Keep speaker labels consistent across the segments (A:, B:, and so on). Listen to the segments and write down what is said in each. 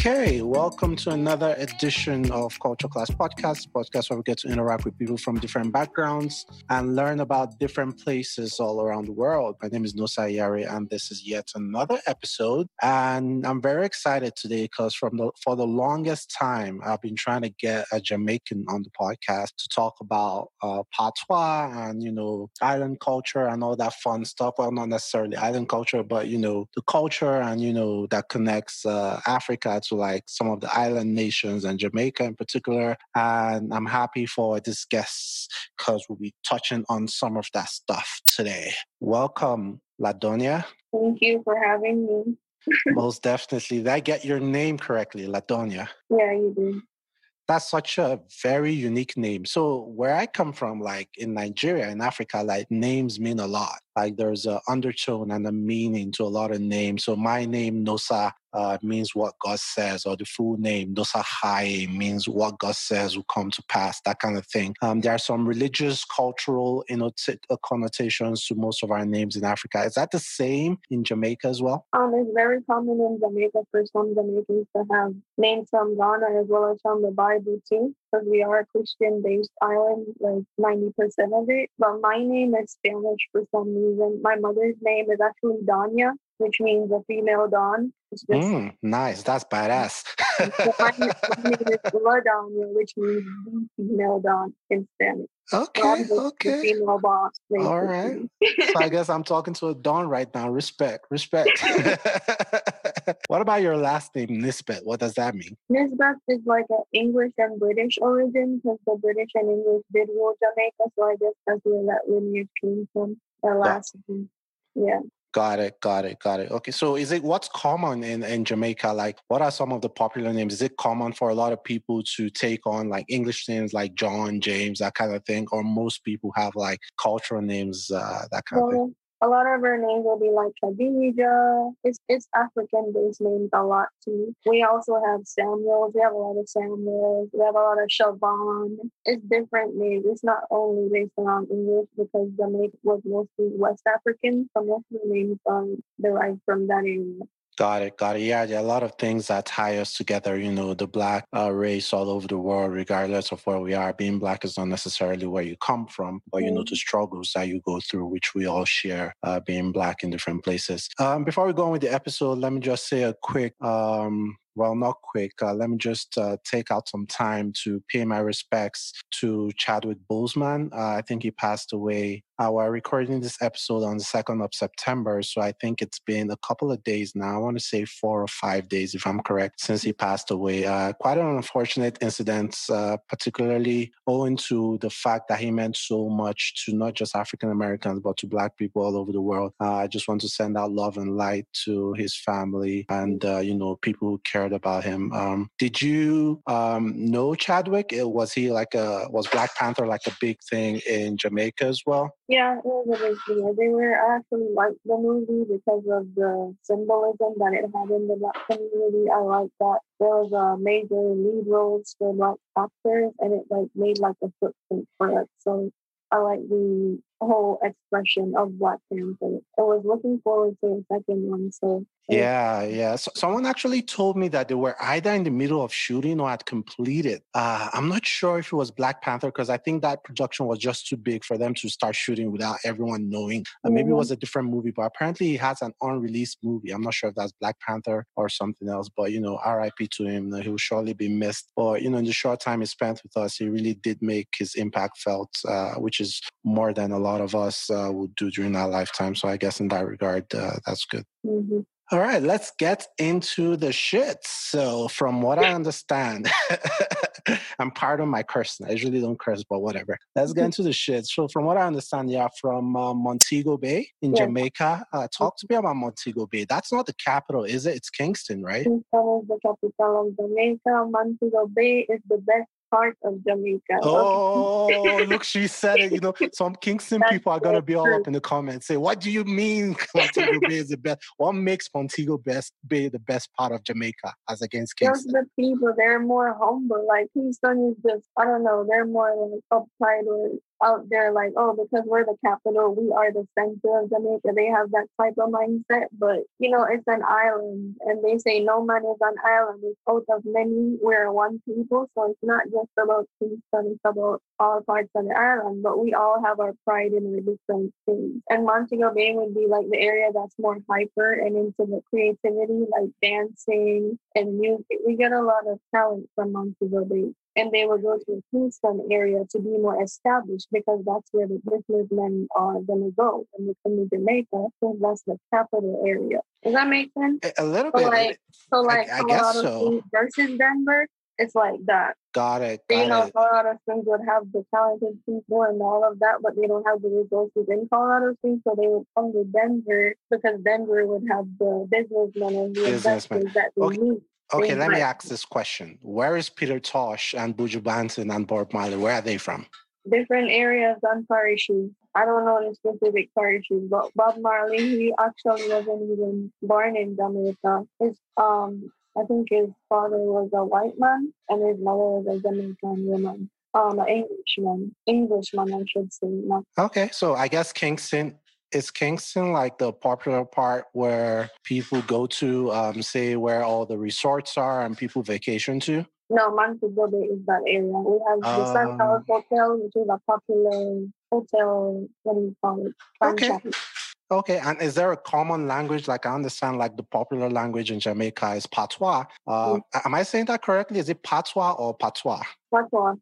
A: Okay, welcome to another edition of Culture Class Podcast, podcast where we get to interact with people from different backgrounds and learn about different places all around the world. My name is Nosa Yari, and this is yet another episode. And I'm very excited today because from the for the longest time, I've been trying to get a Jamaican on the podcast to talk about uh, patois and you know island culture and all that fun stuff. Well, not necessarily island culture, but you know the culture and you know that connects uh, Africa to like some of the island nations and Jamaica in particular. And I'm happy for this guest because we'll be touching on some of that stuff today. Welcome, Ladonia.
B: Thank you for having me.
A: Most definitely. Did I get your name correctly, Ladonia?
B: Yeah, you did
A: that's such a very unique name. So where I come from, like in Nigeria, in Africa, like names mean a lot. Like there's an undertone and a meaning to a lot of names. So my name, Nosa, uh, means what God says, or the full name, Nosa Hai, means what God says will come to pass, that kind of thing. Um, there are some religious, cultural uh, connotations to most of our names in Africa. Is that the same in Jamaica as well?
B: Um, it's very common in Jamaica for some Jamaicans to have names from Ghana as well as from the Bible too because we are a Christian based island, like 90% of it. But my name is Spanish for some reason. My mother's name is actually Danya, which means a female.
A: Just, mm, nice. That's badass.
B: so my, my, name is La Danya, which means female dawn in Spanish.
A: Okay, okay. Female boss. All right. so I guess I'm talking to a Dawn right now. Respect, respect. what about your last name, Nisbet? What does that mean?
B: Nisbet is like an English and British origin because the British and English did rule Jamaica. So I guess that's where that lineage came from. The last name. Yeah.
A: Got it, got it, got it. Okay, so is it what's common in, in Jamaica? Like, what are some of the popular names? Is it common for a lot of people to take on like English names like John, James, that kind of thing, or most people have like cultural names, uh, that kind well, of thing?
B: A lot of our names will be like Khadija. It's it's African based names a lot too. We also have Samuels. We have a lot of Samuels. We have a lot of Siobhan. It's different names. It's not only based on English because the name was mostly West African. So most of the names are derived from that area.
A: Got it, got it. Yeah, there are a lot of things that tie us together. You know, the black uh, race all over the world, regardless of where we are. Being black is not necessarily where you come from, but you know the struggles that you go through, which we all share. Uh, being black in different places. Um, before we go on with the episode, let me just say a quick um, well, not quick. Uh, let me just uh, take out some time to pay my respects to Chadwick Boseman. Uh, I think he passed away uh, we're recording this episode on the 2nd of September. So I think it's been a couple of days now. I want to say four or five days, if I'm correct, since he passed away. Uh, quite an unfortunate incident, uh, particularly owing to the fact that he meant so much to not just African Americans, but to Black people all over the world. I just want to send out love and light to his family and, you know, people who cared about him. Um, did you um, know Chadwick? Was he like a, was Black Panther like a big thing in Jamaica as well?
B: Yeah, it was a big deal. They were actually liked the movie because of the symbolism that it had in the black community. I like that there was a major lead roles for black actors, and it like made like a footprint for us. So I like the whole expression of Black Panther. I was looking forward to the second one. So
A: yeah, yeah. So someone actually told me that they were either in the middle of shooting or had completed. Uh, I'm not sure if it was Black Panther because I think that production was just too big for them to start shooting without everyone knowing. Uh. Maybe it was a different movie, but apparently he has an unreleased movie. I'm not sure if that's Black Panther or something else, but you know, RIP to him. He will surely be missed. But you know, in the short time he spent with us, he really did make his impact felt, uh, which is more than a lot of us uh, would do during our lifetime. So I guess in that regard, uh, that's good.
B: Mm-hmm.
A: All right, let's get into the shit. So, from what I understand, I'm part of my cursing. I usually don't curse, but whatever. Let's get into the shit. So, from what I understand, you're from uh, Montego Bay in yeah. Jamaica. Uh, talk to me about Montego Bay. That's not the capital, is it? It's Kingston, right?
B: Kingston is the capital of Jamaica. Montego Bay is the best part of Jamaica.
A: Oh, oh, look, she said it. You know, some Kingston people are gonna be all up in the comments. Say, what do you mean Montego Bay is the best? What makes Montego best Bay the best part of Jamaica as against Kingston?
B: Just the people, they're more humble. Like Kingston is just, I don't know, they're more like uptight or out there like, oh, because we're the capital, we are the center of Jamaica. They have that type of mindset. But, you know, it's an island and they say no man is an island. It's out of many. We're one people. So it's not just about Kingston, it's about all parts of the island. But we all have our pride in our different things. And Montego Bay would be like the area that's more hyper and into the creativity, like dancing and music. We get a lot of talent from Montego Bay and they will go to the Kingston area to be more established because that's where the businessmen are going to go when they come to Jamaica because that's the capital area. Does that make sense?
A: A little
B: so
A: bit.
B: Like, so like
A: I, I guess so.
B: versus Denver, it's like that.
A: Got it. Got
B: you know,
A: it.
B: Colorado Springs would have the talented people and all of that, but they don't have the resources in Colorado Springs, so they would come to Denver because Denver would have the businessmen and the
A: Businessmen.
B: investors that they
A: Okay.
B: need.
A: Okay, let me ask this question. Where is Peter Tosh and Buju Banton and Bob Marley? Where are they from?
B: different areas on parishes. I don't know the specific parishes, but Bob Marley, he actually wasn't even born in Jamaica. His um I think his father was a white man and his mother was a Jamaican woman. Um an Englishman. Englishman I should say. Not
A: Okay, so I guess Kingston is Kingston like the popular part where people go to, um, say where all the resorts are and people vacation to?
B: no, Montego Bay is that area. We have the Sun
A: Um,
B: Palace Hotel, which is a popular hotel, what do you call it?
A: Okay.
B: Franchise.
A: Okay, and is there a common language? Like I understand, like the popular language in Jamaica is patois. Uh,
B: Mm.
A: Am I saying that correctly? Is it patois or patois?
B: One?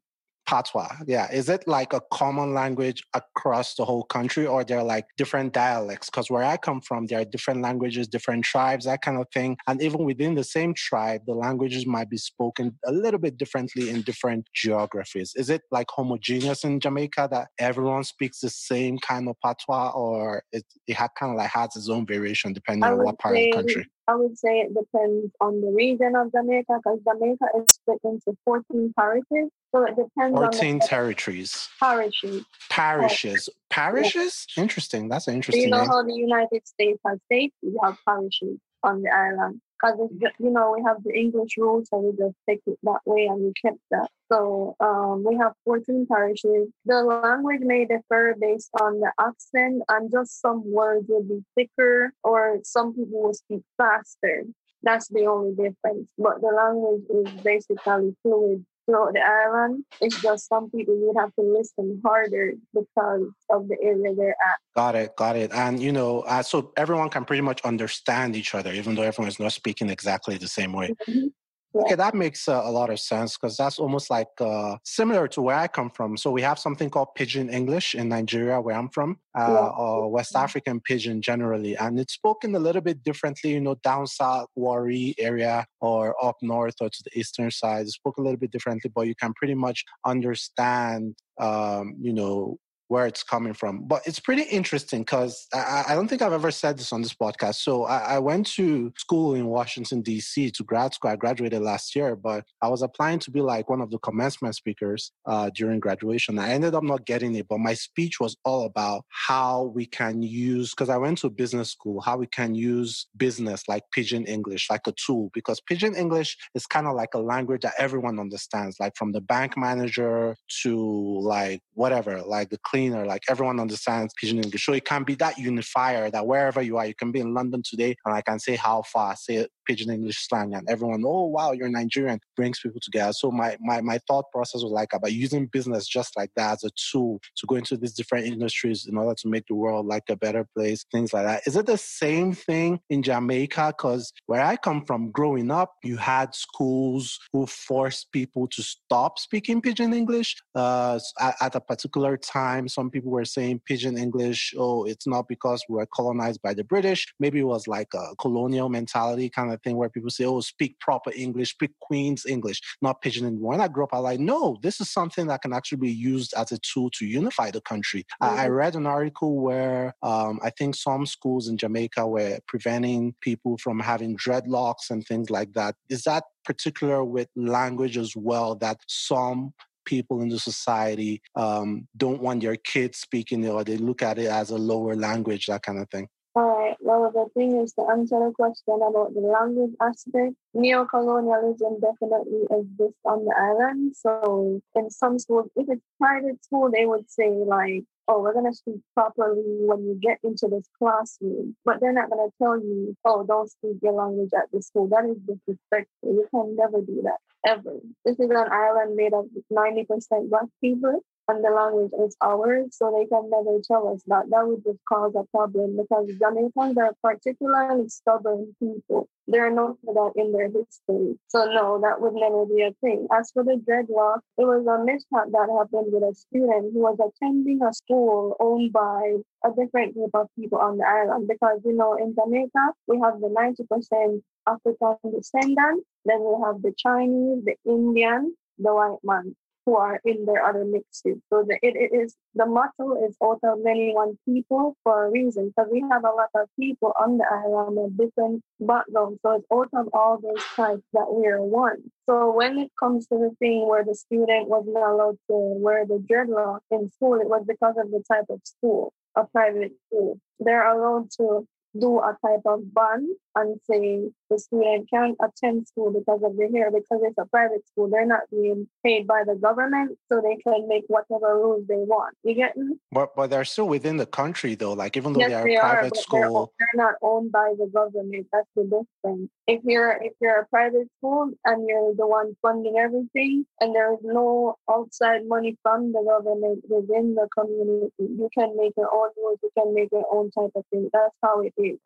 A: Patois, yeah. Is it like a common language across the whole country, or there are like different dialects? Because where I come from, there are different languages, different tribes, that kind of thing. And even within the same tribe, the languages might be spoken a little bit differently in different geographies. Is it like homogeneous in Jamaica that everyone speaks the same kind of patois, or it, it kind of like has its own variation depending on what part of the country?
B: I would say it depends on the region of Jamaica because Jamaica is split into 14 parishes. So it depends
A: 14
B: on the
A: territories,
B: parishes.
A: parishes. Parishes? Interesting. That's an
B: So you
A: interesting
B: know
A: name.
B: how the United States has states, we have parishes on the island. Because, you know, we have the English rule, so we just take it that way and we kept that. So um, we have 14 parishes. The language may differ based on the accent, and just some words will be thicker, or some people will speak faster. That's the only difference. But the language is basically fluid throughout the island. It's just some people would have to listen harder because of the area they're at.
A: Got it, got it. And you know, uh, so everyone can pretty much understand each other, even though everyone is not speaking exactly the same way.
B: Mhm.
A: Okay, that makes uh, a lot of sense because that's almost like uh, similar to where I come from. So we have something called Pidgin English in Nigeria, where I'm from, uh,
B: Yeah.
A: or West
B: Mhm.
A: African Pidgin generally, and it's spoken a little bit differently. You know, down south, Warri area, or up north or to the eastern side, it's spoken a little bit differently, but you can pretty much understand. Um, you know where it's coming from. But it's pretty interesting because I, I don't think I've ever said this on this podcast. So I, I went to school in Washington, D.C. to grad school. I graduated last year, but I was applying to be like one of the commencement speakers uh, during graduation. I ended up not getting it, but my speech was all about how we can use, because I went to business school, how we can use business like Pidgin English, like a tool, because Pidgin English is kind of like a language that everyone understands, like from the bank manager to like whatever, like the cleaner, like everyone understands Pidgin English. So it can be that unifier that wherever you are, you can be in London today and I can say how far, say Pidgin English slang, and everyone, oh wow, you're Nigerian, brings people together. So my my my thought process was like about using business just like that as a tool to go into these different industries in order to make the world like a better place, things like that. Is it the same thing in Jamaica? Because where I come from, growing up, you had schools who forced people to stop speaking Pidgin English. Uh, at, at a particular time, some people were saying Pidgin English, oh, it's not because we were colonized by the British. Maybe it was like a colonial mentality kind of thing where people say, oh, speak proper English, speak Queen's English, not Pidgin English. When I grew up, I like, no, this is something that can actually be used as a tool to unify the country. I, I read an article where um, I think some schools in Jamaica were preventing people from having dreadlocks and things like that. Is that particular with language as well that some people in the society um, don't want their kids speaking it or they look at it as a lower language, that kind of thing?
B: All right. Well, the thing is to answer the question about the language aspect, neo-colonialism definitely exists on the island. So in some schools, if it's private school, they would say like, oh, we're going to speak properly when you get into this classroom. But they're not going to tell you, oh, don't speak your language at the school. That is disrespectful. You can never do that, ever. This is an island made of 90% black people and the language is ours, so they can never tell us that. That would just cause a problem because Jamaicans are particularly stubborn people. They're known for that in their history. So no, that would never be a thing. As for the dreadlock, it was a mishap that happened with a student who was attending a school owned by a different group of people on the island because you know in Jamaica we have the 90% African descendants, then we have the Chinese, the Indian, the white man who are in their other mixes. So the, it, it is the motto is out of many one people for a reason because we have a lot of people on the island of different backgrounds. So it's out of all those types that we are one. So when it comes to the thing where the student was not allowed to wear the dreadlock in school, it was because of the type of school, a private school. They're allowed to do a type of ban and say the student can't attend school because of the hair because it's a private school. They're not being paid by the government, so they can make whatever rules they want. You get me?
A: But but they're still within the country though. Like even though yes, they are a private are, school,
B: they're, they're, not owned by the government. That's the difference. If you're if you're a private school and you're the one funding everything, and there's no outside money from the government within the community, you can make your own rules. You can make your own type of thing. That's how it is.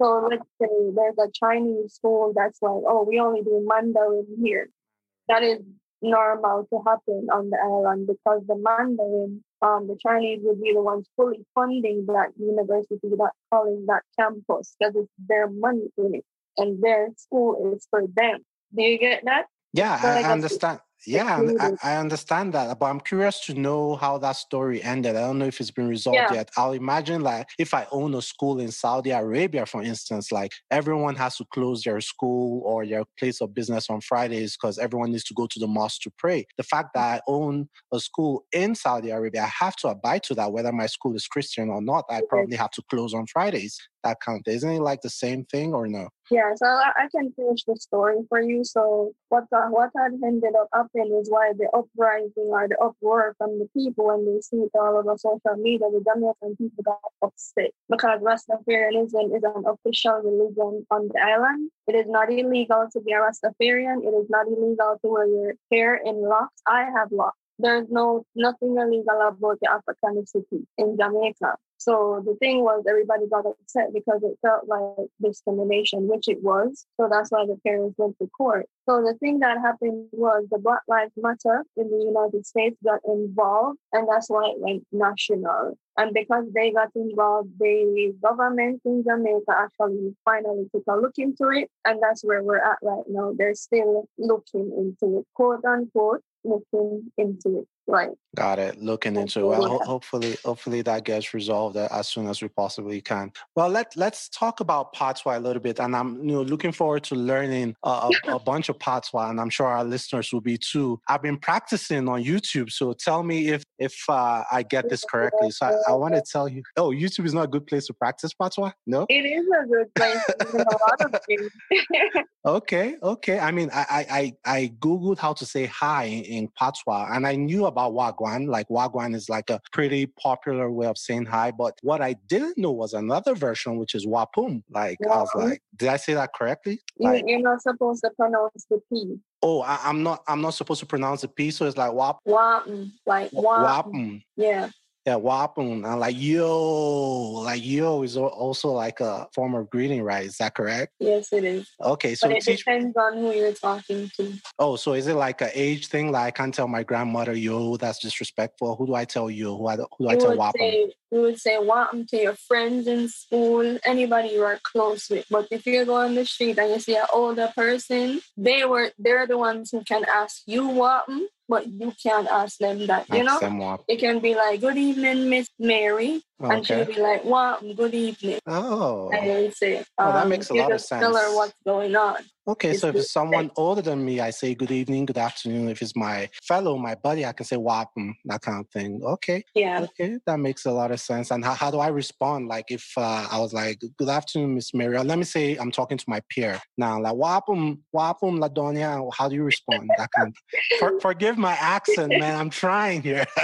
B: So let's say there's a Chinese school that's like, oh, we only do Mandarin here. That is normal to happen on the island because the Mandarin, um, the Chinese would be the ones fully funding that university, that college, that campus, because it's their money in it, and their school is for them. Do you get that?
A: Yeah, so I, I understand. Yeah, I, I, understand that, but I'm curious to know how that story ended. I don't know if it's been resolved yeah. yet. I'll imagine like if I own a school in Saudi Arabia, for instance, like everyone has to close their school or their place of business on Fridays because everyone needs to go to the mosque to pray. The fact that I own a school in Saudi Arabia, I have to abide to that, whether my school is Christian or not. I probably have to close on Fridays that count. Isn't it like the same thing or no?
B: Yeah, so I, can finish the story for you. So what uh, what had ended up happening is why the uprising or the uproar from the people when they see it all over social media, the Jamaican people got upset because Rastafarianism is an official religion on the island. It is not illegal to be a Rastafarian. It is not illegal to wear your hair in locks. I have locks. There's no nothing illegal about the Africanicity in Jamaica. So the thing was, everybody got upset because it felt like discrimination, which it was. So that's why the parents went to court. So the thing that happened was the Black Lives Matter in the United States got involved, and that's why it went national. And because they got involved, the government in Jamaica actually finally took a look into it, and that's where we're at right now. They're still looking into it, quote unquote, looking into it. Right.
A: Got it. Looking into it. Well, ho- hopefully, hopefully that gets resolved as soon as we possibly can. Well, let let's talk about patois a little bit, and I'm you know looking forward to learning a, a, a bunch of patois, and I'm sure our listeners will be too. I've been practicing on YouTube, so tell me if if uh, I get this correctly. So I, I want to tell you. Oh, YouTube is not a good place to practice patois. No,
B: it is a good place. a lot of things.
A: okay, okay. I mean, I I I googled how to say hi in, in patois, and I knew about Wagwan. Like Wagwan is like a pretty popular way of saying hi. But what I didn't know was another version, which is Wapum. Like I was like, did I say that correctly?
B: Like, You're not supposed to pronounce the P.
A: Oh, I, am not. I'm not supposed to pronounce the P. So it's like Wap.
B: Wapum. Like Wap. Wapum. Yeah
A: yeah, wapun. And like yo, like yo is also like a form of greeting, right? Is that correct?
B: Yes, it is.
A: Okay, so
B: but it teach... depends on who you're talking to.
A: Oh, so is it like an age thing? Like I can't tell my grandmother yo, that's disrespectful. Who do I tell yo? Who, I, who do I tell wapun?
B: We would say wapun to your friends in school, anybody you are close with. But if you go on the street and you see an older person, they were they're the ones who can ask you wapun but you can't ask them that. You know, it can be like, "Good evening, Miss Mary," okay. and she'll be like, "What? Good evening."
A: Oh,
B: and
A: you say, um, oh, that makes a lot of sense.
B: Tell her what's going on.
A: Okay,
B: It's
A: so if it's someone older than me, I say good evening, good afternoon. If it's my fellow, my buddy, I can say wapum, mm, that kind of thing. Okay,
B: Yeah.
A: okay, that makes a lot of sense. And how, how do I respond? Like if uh, I was like, good afternoon, Miss Mary. Let me say I'm talking to my peer now, like wapum, mm, wapum, mm, la doña. How do you respond? That kind of, for, forgive my accent, man. I'm trying here.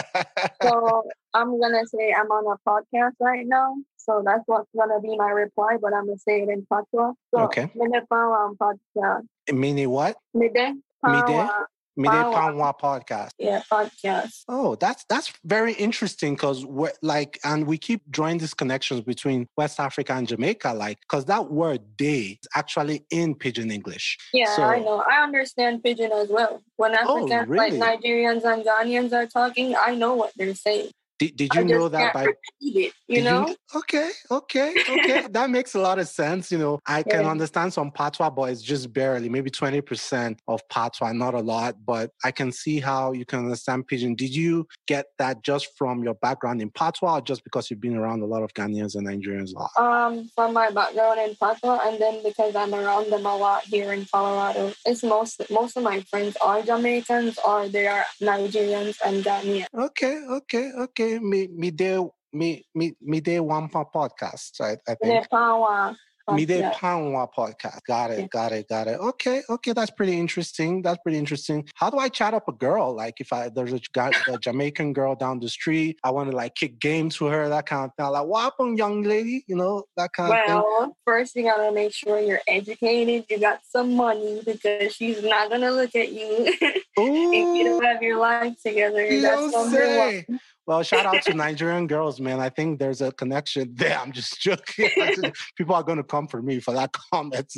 B: So I'm gonna say I'm on a podcast right now. So that's what's gonna be my reply, but I'm gonna say it in patois. So
A: Okay.
B: pawa ang podcast.
A: Meaning what?
B: Mide
A: Mide?
B: pawa.
A: Mide. Panwa podcast.
B: Yeah, podcast.
A: Oh, that's that's very interesting because we're like, and we keep drawing these connections between West Africa and Jamaica, like, because that word "day" is actually in Pidgin English.
B: Yeah,
A: So-
B: I know. I understand pidgin as well. When Africans
A: Oh, really?
B: like Nigerians and Ghanaians are talking, I know what they're saying.
A: Did, did you know that by
B: it. You know?
A: okay, okay, okay. that makes a lot of sense. You know, I can
B: Yeah.
A: understand some patois, but it's just barely, maybe 20% of patois, not a lot, but I can see how you can understand pidgin. Did you get that just from your background in patois or just because you've been around a lot of Ghanaians and Nigerians a lot?
B: Um, from my background in Patois, and then because I'm around them a lot here in Colorado, it's most most of my friends are Jamaicans or they are Nigerians and Ghanaians.
A: Okay, okay, okay. Me, me day, me, me, me day one po- podcast. I, I think.
B: Nepawa.
A: Me
B: Yeah.
A: Panwa podcast. Got it,
B: Yeah.
A: got it, got it. Okay, okay. That's pretty interesting. That's pretty interesting. How do I chat up a girl? Like if I there's a, a Jamaican girl down the street, I want to like kick games to her, that kind of thing. Like, welcome, young lady. You know that kind of thing.
B: Well, first you gotta make sure you're educated, you got some money because she's not gonna look at you if you don't have your life together.
A: you
B: That's number one.
A: Well, shout out to Nigerian girls, man. I think there's a connection there. I'm just joking. People are going to come for me for that comment.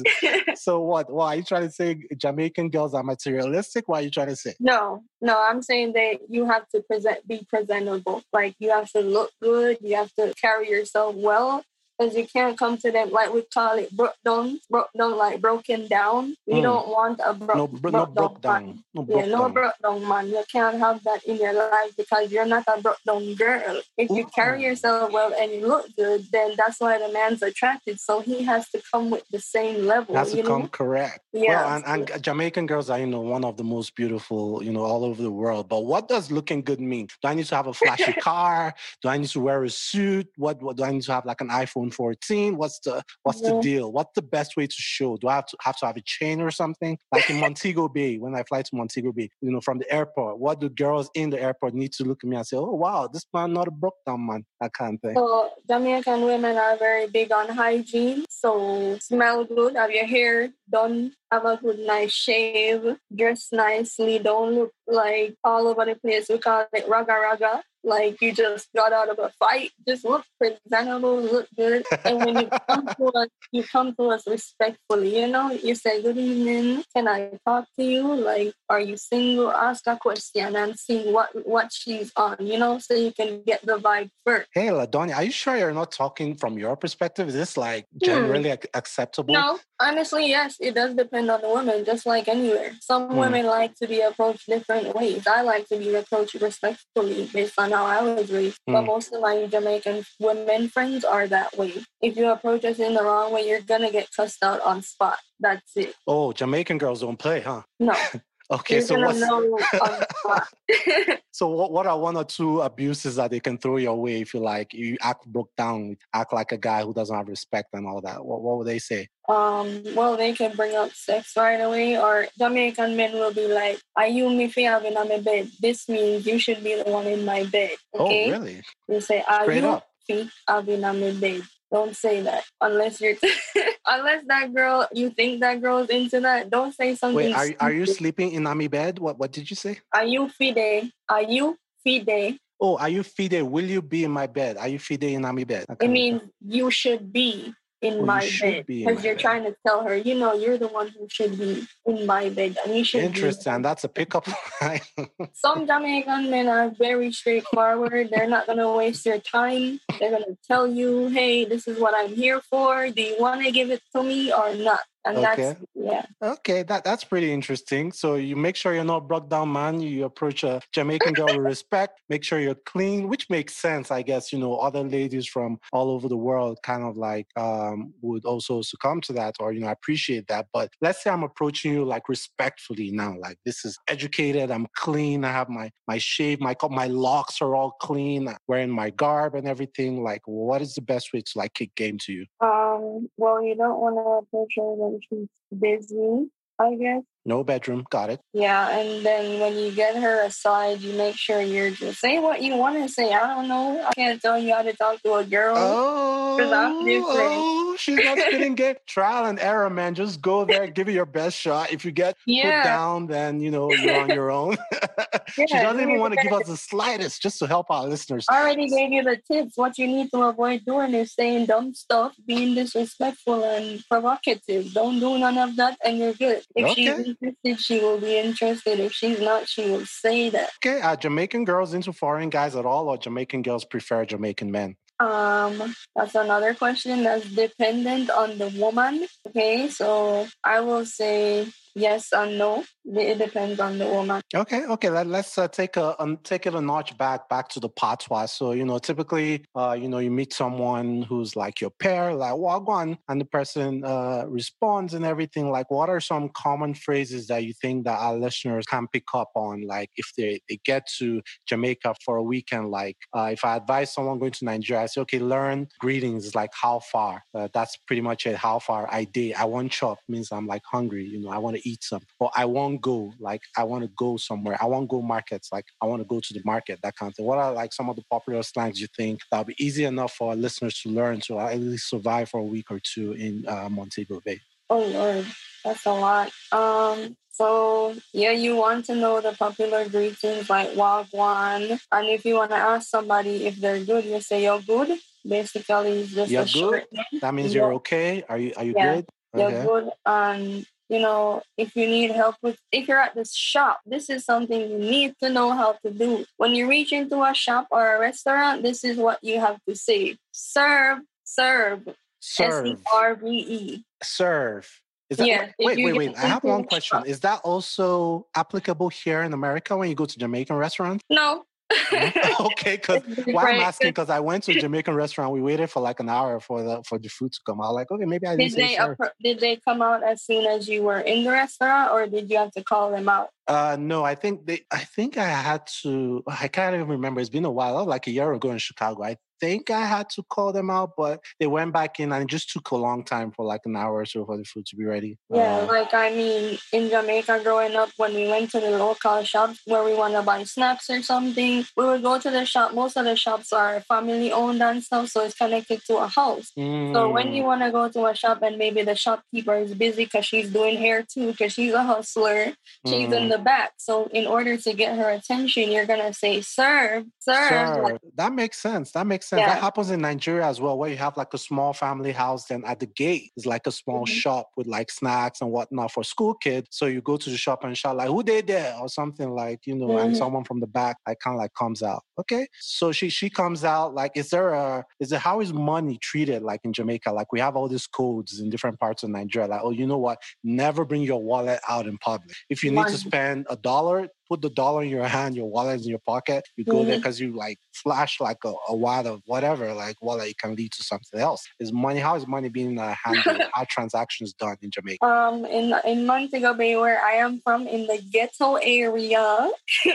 A: So what? What are you trying to say? Jamaican girls are materialistic? Why are you trying to say?
B: No, no, I'm saying that you have to present, be presentable. Like you have to look good. You have to carry yourself well, because you can't come to them like we call it broke down, broke down, like broken down. We
A: Mm.
B: don't want a broke,
A: No, bro- no broke
B: man.
A: down. No
B: Yeah,
A: broke
B: no
A: down.
B: broke down man. You can't have that in your life because you're not a broke down girl. If you carry yourself well and you look good, then that's why the man's attracted. So he has to come with the same level.
A: Has to
B: you
A: come
B: know?
A: correct.
B: Yeah.
A: Well, and, and Jamaican girls are, you know, one of the most beautiful, you know, all over the world. But what does looking good mean? Do I need to have a flashy car? Do I need to wear a suit? What, what do I need to have like an iPhone 14? What's the what's the
B: Mhm.
A: deal? What's the best way to show? Do I have to have to have a chain or something? Like in Montego Bay, when I fly to Montego Bay, you know, from the airport, what do girls in the airport need to look at me and say, Oh wow, this man not a broke down man, that kind of thing.
B: So Jamaican women are very big on hygiene. So smell good, have your hair done, have a good nice shave, dress nicely, don't look like all over the place. We call it raga raga. Like you just got out of a fight. Just look presentable, look good. And when you come to us, you come to us respectfully, you know, you say, Good evening, can I talk to you? Like, are you single? Ask a question and see what what she's on, you know, so you can get the vibe first.
A: Hey Ladonia, are you sure you're not talking from your perspective? Is this like
B: Hmm.
A: generally ac- acceptable?
B: No, honestly, yes, it does depend on the woman, just like anywhere. Some
A: Hmm.
B: women like to be approached different ways. I like to be approached respectfully based on how I was raised. But
A: Hmm.
B: most of my Jamaican women friends are that way. If you approach us in the wrong way, you're gonna get cussed out on spot. That's it.
A: Oh, Jamaican girls don't play, huh?
B: No,
A: Okay,
B: you're
A: so what's
B: know on spot.
A: so what, what are one or two abuses that they can throw your way if you like you act broke down, act like a guy who doesn't have respect and all that? What what would they say?
B: Um, well, they can bring up sex right away, or Jamaican men will be like, "Are you me fi having on my bed?" This means you should be the one in my bed. Okay.
A: Oh, really?
B: You say, "Are
A: Straight
B: you
A: up.
B: fi having on my bed?" Don't say that unless you're unless that girl you think that girl's into that. Don't say something.
A: Wait, are are you sleeping in Ami bed? What what did you say?
B: Are you fide? Are you fide?
A: Oh, are you fide? Will you be in my bed? Are you fide in Ami bed? That
B: It means you should be in
A: you
B: my bed because you're
A: bed.
B: trying to tell her, you know, you're the one who should be in my bed, and you should.
A: thing.
B: be
A: Interesting. That's a pickup line.
B: Some Jamaican men are very straightforward. They're not gonna waste your time. They're gonna tell you, "Hey, this is what I'm here for. Do you want to give it to me or not?" And
A: Okay.
B: that's yeah.
A: Okay, that that's pretty interesting. So you make sure you're not broke down, man. You approach a Jamaican girl with respect. Make sure you're clean, which makes sense, I guess. You know, other ladies from all over the world kind of like um, would also succumb to that, or you know, appreciate that. But let's say I'm approaching you like respectfully now. Like this is educated. I'm clean. I have my my shave. My my locks are all clean. I'm wearing my garb and everything. Like, what is the best way to like kick game to you?
B: Um, well, you don't want to approach her she's busy, I guess.
A: No bedroom. Got it.
B: Yeah, and then when you get her aside, you make sure you're just say what you want to say. I don't know. I can't tell you how to talk to a girl.
A: Oh, oh, she's not spitting game. Trial and error, man. Just go there, give it your best shot. If you get put down, then you know you're on your own. she doesn't even want to give us the slightest, just to help our listeners.
B: I already gave you the tips. What you need to avoid doing is saying dumb stuff, being disrespectful and provocative. Don't do none of that, and you're good. If
A: Okay.
B: Interested, she will be interested. If she's not, she will say that.
A: Okay, are Jamaican girls into foreign guys at all, or Jamaican girls prefer Jamaican men?
B: Um, that's another question that's dependent on the woman. Okay, so I will say yes and no. It depends on the woman.
A: Okay, okay. Let, let's uh, take a um, take it a notch back back to the patois. So you know, typically, uh, you know, you meet someone who's like your pair, like wagwan, and the person uh, responds and everything. Like, what are some common phrases that you think that our listeners can pick up on? Like, if they they get to Jamaica for a weekend, like uh, if I advise someone going to Nigeria, I say, okay, learn greetings. Like, how far? Uh, that's pretty much it. How far? I did. I want chop means I'm like hungry. You know, I want to eat some, or I won't go. Like, I want to go somewhere. I won't go markets. Like, I want to go to the market. That kind of thing. What are like some of the popular slangs you think that'll be easy enough for our listeners to learn to at least survive for a week or two in uh, Montego Bay?
B: Oh Lord, that's a lot. Um, so yeah, you want to know the popular greetings like wagwan, and if you want to ask somebody if they're good, you say you're good. Basically, it's just
A: You're
B: a short
A: That means
B: Yeah.
A: you're okay. Are you are you
B: Yeah.
A: good?
B: you're good and you know if you need help with if you're at this shop this is something you need to know how to do when you reach into a shop or a restaurant this is what you have to say serve serve
A: Serve.
B: s-e-r-v-e
A: serve. Is that,
B: Yeah,
A: wait, wait, wait. I have one question.
B: shop-
A: Is that also applicable here in America when you go to Jamaican restaurants?
B: no
A: okay, because why I'm asking because I went to a Jamaican restaurant. We waited for like an hour for the for the food to come out. Like, okay, maybe I didn't
B: did
A: say
B: they
A: serve.
B: appro- did they come out as soon as you were in the restaurant or did you have to call them out
A: Uh, no, I think they. I think I had to. I can't even remember. It's been a while. Like a year ago in Chicago. I think I had to call them out, but they went back in, and it just took a long time for like an hour or so for the food to be ready.
B: Yeah,
A: Uh,
B: like I mean, in Jamaica growing up, when we went to the local shops where we want to buy snacks or something, we would go to the shop. Most of the shops are family owned and stuff, so it's connected to a house. So when
A: mm,
B: you want to go to a shop and maybe the shopkeeper is busy because she's doing hair too, because she's a hustler, she's
A: mm.
B: in the back. So in order to get her attention, you're gonna say, "Serve, serve."
A: Sure.
B: Like,
A: That makes sense. That makes sense. That happens in Nigeria as well, where you have like a small family house, then at the gate is like a small
B: Mhm.
A: shop with like snacks and whatnot for school kids. So you go to the shop and shout like, "Who they there?" or something like, you know, and
B: Mhm.
A: someone from the back like kind of like comes out. Okay, so she she comes out. Like, is there a is it how is money treated like in Jamaica? Like we have all these codes in different parts of Nigeria. Like, oh, you know what? Never bring your wallet out in public. If you need to spend a dollar, put the dollar in your hand, your wallet in your pocket. You go there
B: Mhm.
A: because you like flash like a, a wad of whatever, like wallet it can lead to something else. Is money? How is money being uh, handled? how transactions done in Jamaica?
B: Um, in in Montego Bay, where I am from, in the ghetto area,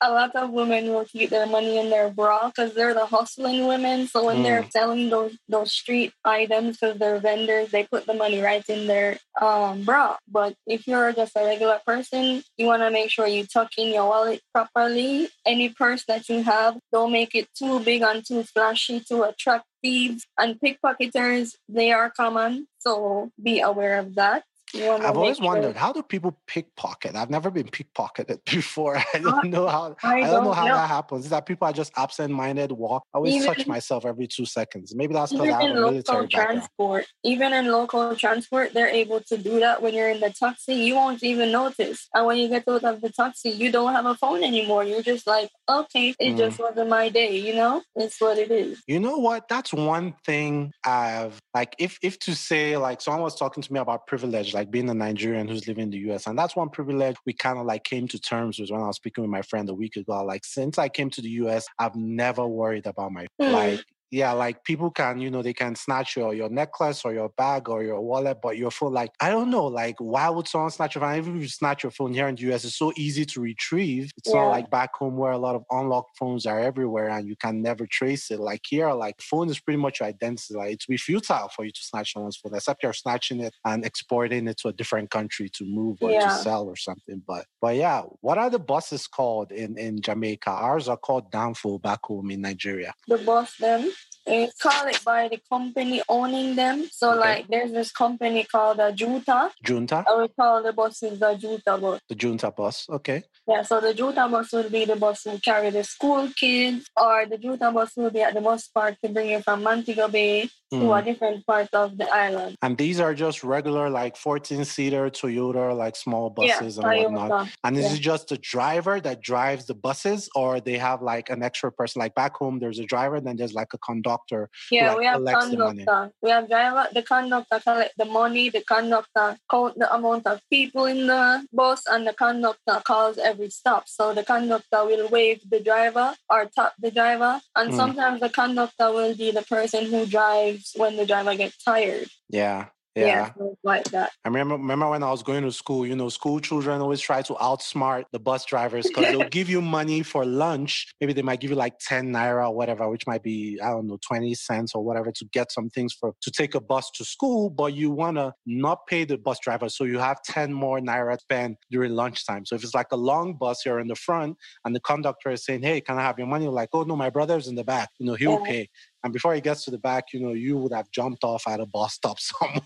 B: a lot of women will keep their money in their bra because they're the hustling women. So when they're selling those those street items, because they're vendors, they put the money right in their um bra. But if you're just a regular person, you want to make sure you tuck in your wallet properly. Any purse that you have, don't make it too big and too flashy to attract thieves and pickpocketers. They are common, so be aware of that.
A: I've always wondered how do people pickpocket? I've never been pickpocketed before. I don't know how. I, I don't, don't, know how know. that happens. Is that people are just absent-minded? Walk. I always even, touch myself every two seconds. Maybe that's because I have a military
B: transport. Even in local transport, they're able to do that. When you're in the taxi, you won't even notice. And when you get out of the taxi, you don't have a phone anymore. You're just like, okay, it mm. just wasn't my day. You know, it's what it is.
A: You know what? That's one thing I've like. If if to say like someone was talking to me about privilege, like being a Nigerian who's living in the US. And that's one privilege we kind of like came to terms with when I was speaking with my friend a week ago. Like, since I came to the US, I've never worried about my mm. like yeah, like people can, you know, they can snatch your your necklace or your bag or your wallet, but your phone, like, I don't know, like, why would someone snatch your phone? Even if you snatch your phone here in the US, it's so easy to retrieve. It's yeah. not like back home where a lot of unlocked phones are everywhere and you can never trace it. Like here, like phone is pretty much your identity. Like it'd be futile for you to snatch someone's phone, except you're snatching it and exporting it to a different country to move or yeah. to sell or something. But but yeah, what are the buses called in, in Jamaica? Ours are called Danfo back home in Nigeria.
B: The bus then? It's called it by the company owning them. So okay. like there's this company called the uh, Junta.
A: Junta?
B: I would call the buses the Junta bus.
A: The Junta bus, okay.
B: Yeah, so the Junta bus would be the bus who carry the school kids, or the Junta bus will be at the bus park to bring you from Montego Bay mm. to a hmm. different part of the island.
A: And these are just regular, like 14 seater Toyota, like small buses yeah, and whatnot. And is yeah. it just the driver that drives the buses, or they have like an extra person? Like back home, there's a driver, and then there's like a conductor.
B: Yeah, we have conductor. We have driver, the conductor collect the money, the conductor count the amount of people in the bus, and the conductor calls every stop. So the conductor will wave the driver or tap the driver, and mm. sometimes the conductor will be the person who drives when the driver gets tired.
A: Yeah. Yeah,
B: yeah like that.
A: I remember remember when I was going to school, you know, school children always try to outsmart the bus drivers because they'll give you money for lunch. Maybe they might give you like 10 naira or whatever, which might be, I don't know, 20 cents or whatever to get some things for to take a bus to school, but you wanna not pay the bus driver. So you have 10 more naira spent during lunchtime. So if it's like a long bus, you're in the front and the conductor is saying, Hey, can I have your money? You're like, oh no, my brother's in the back. You know, he'll yeah. pay. And before he gets to the back, you know, you would have jumped off at a bus stop somewhere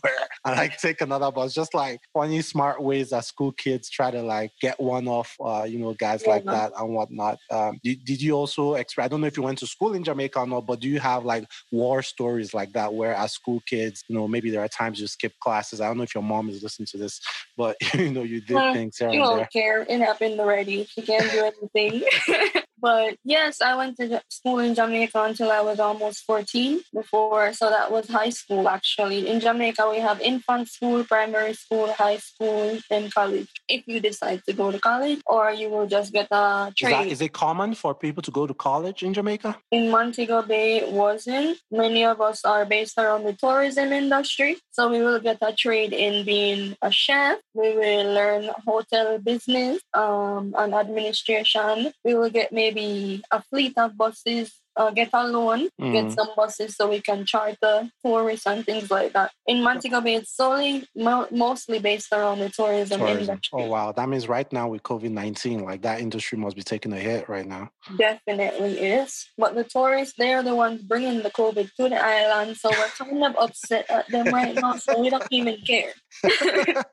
A: and like take another bus. Just like funny, smart ways that school kids try to like get one off, uh, you know, guys yeah, like that and whatnot. Um, did, did you also experience, I don't know if you went to school in Jamaica or not, but do you have like war stories like that where as school kids, you know, maybe there are times you skip classes. I don't know if your mom is listening to this, but you know, you did well, things here
B: you don't care. It happened already. She can't do anything. But yes, I went to school in Jamaica until I was almost 14 before. So that was high school actually. In Jamaica, we have infant school, primary school, high school, then college. If you decide to go to college, or you will just get a trade.
A: Is, that, is it common for people to go to college in Jamaica?
B: In Montego Bay, it wasn't. Many of us are based around the tourism industry. So we will get a trade in being a chef. We will learn hotel business um, and administration. We will get maybe maybe a fleet of buses, uh, get a loan, mm. get some buses so we can charter tourists and things like that. In Montego Bay, it's solely mo- mostly based around the tourism, tourism, industry.
A: Oh wow, that means right now with COVID nineteen, like that industry must be taking a hit right now.
B: Definitely is, but the tourists they're the ones bringing the COVID to the island, so we're kind of upset at them right now. So we don't even care.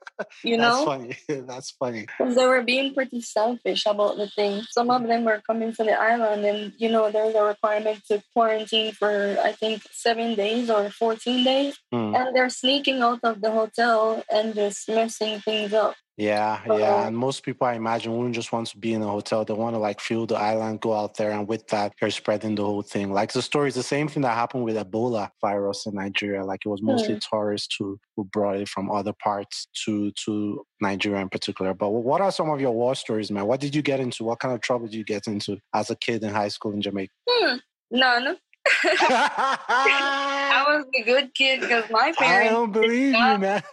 B: you know,
A: that's funny. that's funny.
B: Because they were being pretty selfish about the thing. Some of them were coming to the island, and you know, there's a requirement to quarantine for I think seven days or fourteen days, mm. and they're sneaking out of the hotel and just messing things up.
A: Yeah, yeah. And most people, I imagine, wouldn't just want to be in a hotel. They want to like feel the island, go out there, and with that, you're spreading the whole thing. Like the story is the same thing that happened with Ebola virus in Nigeria. Like it was mostly mm. tourists who, who brought it from other parts to to Nigeria in particular. But what are some of your war stories, man? What did you get into? What kind of trouble did you get into as a kid in high school in Jamaica?
B: Hmm. None. I was a good kid because my parents. I
A: don't believe you, man.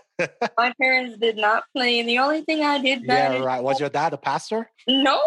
B: My parents did not play. And the only thing I did
A: Yeah, right. Was your dad a pastor?
B: No.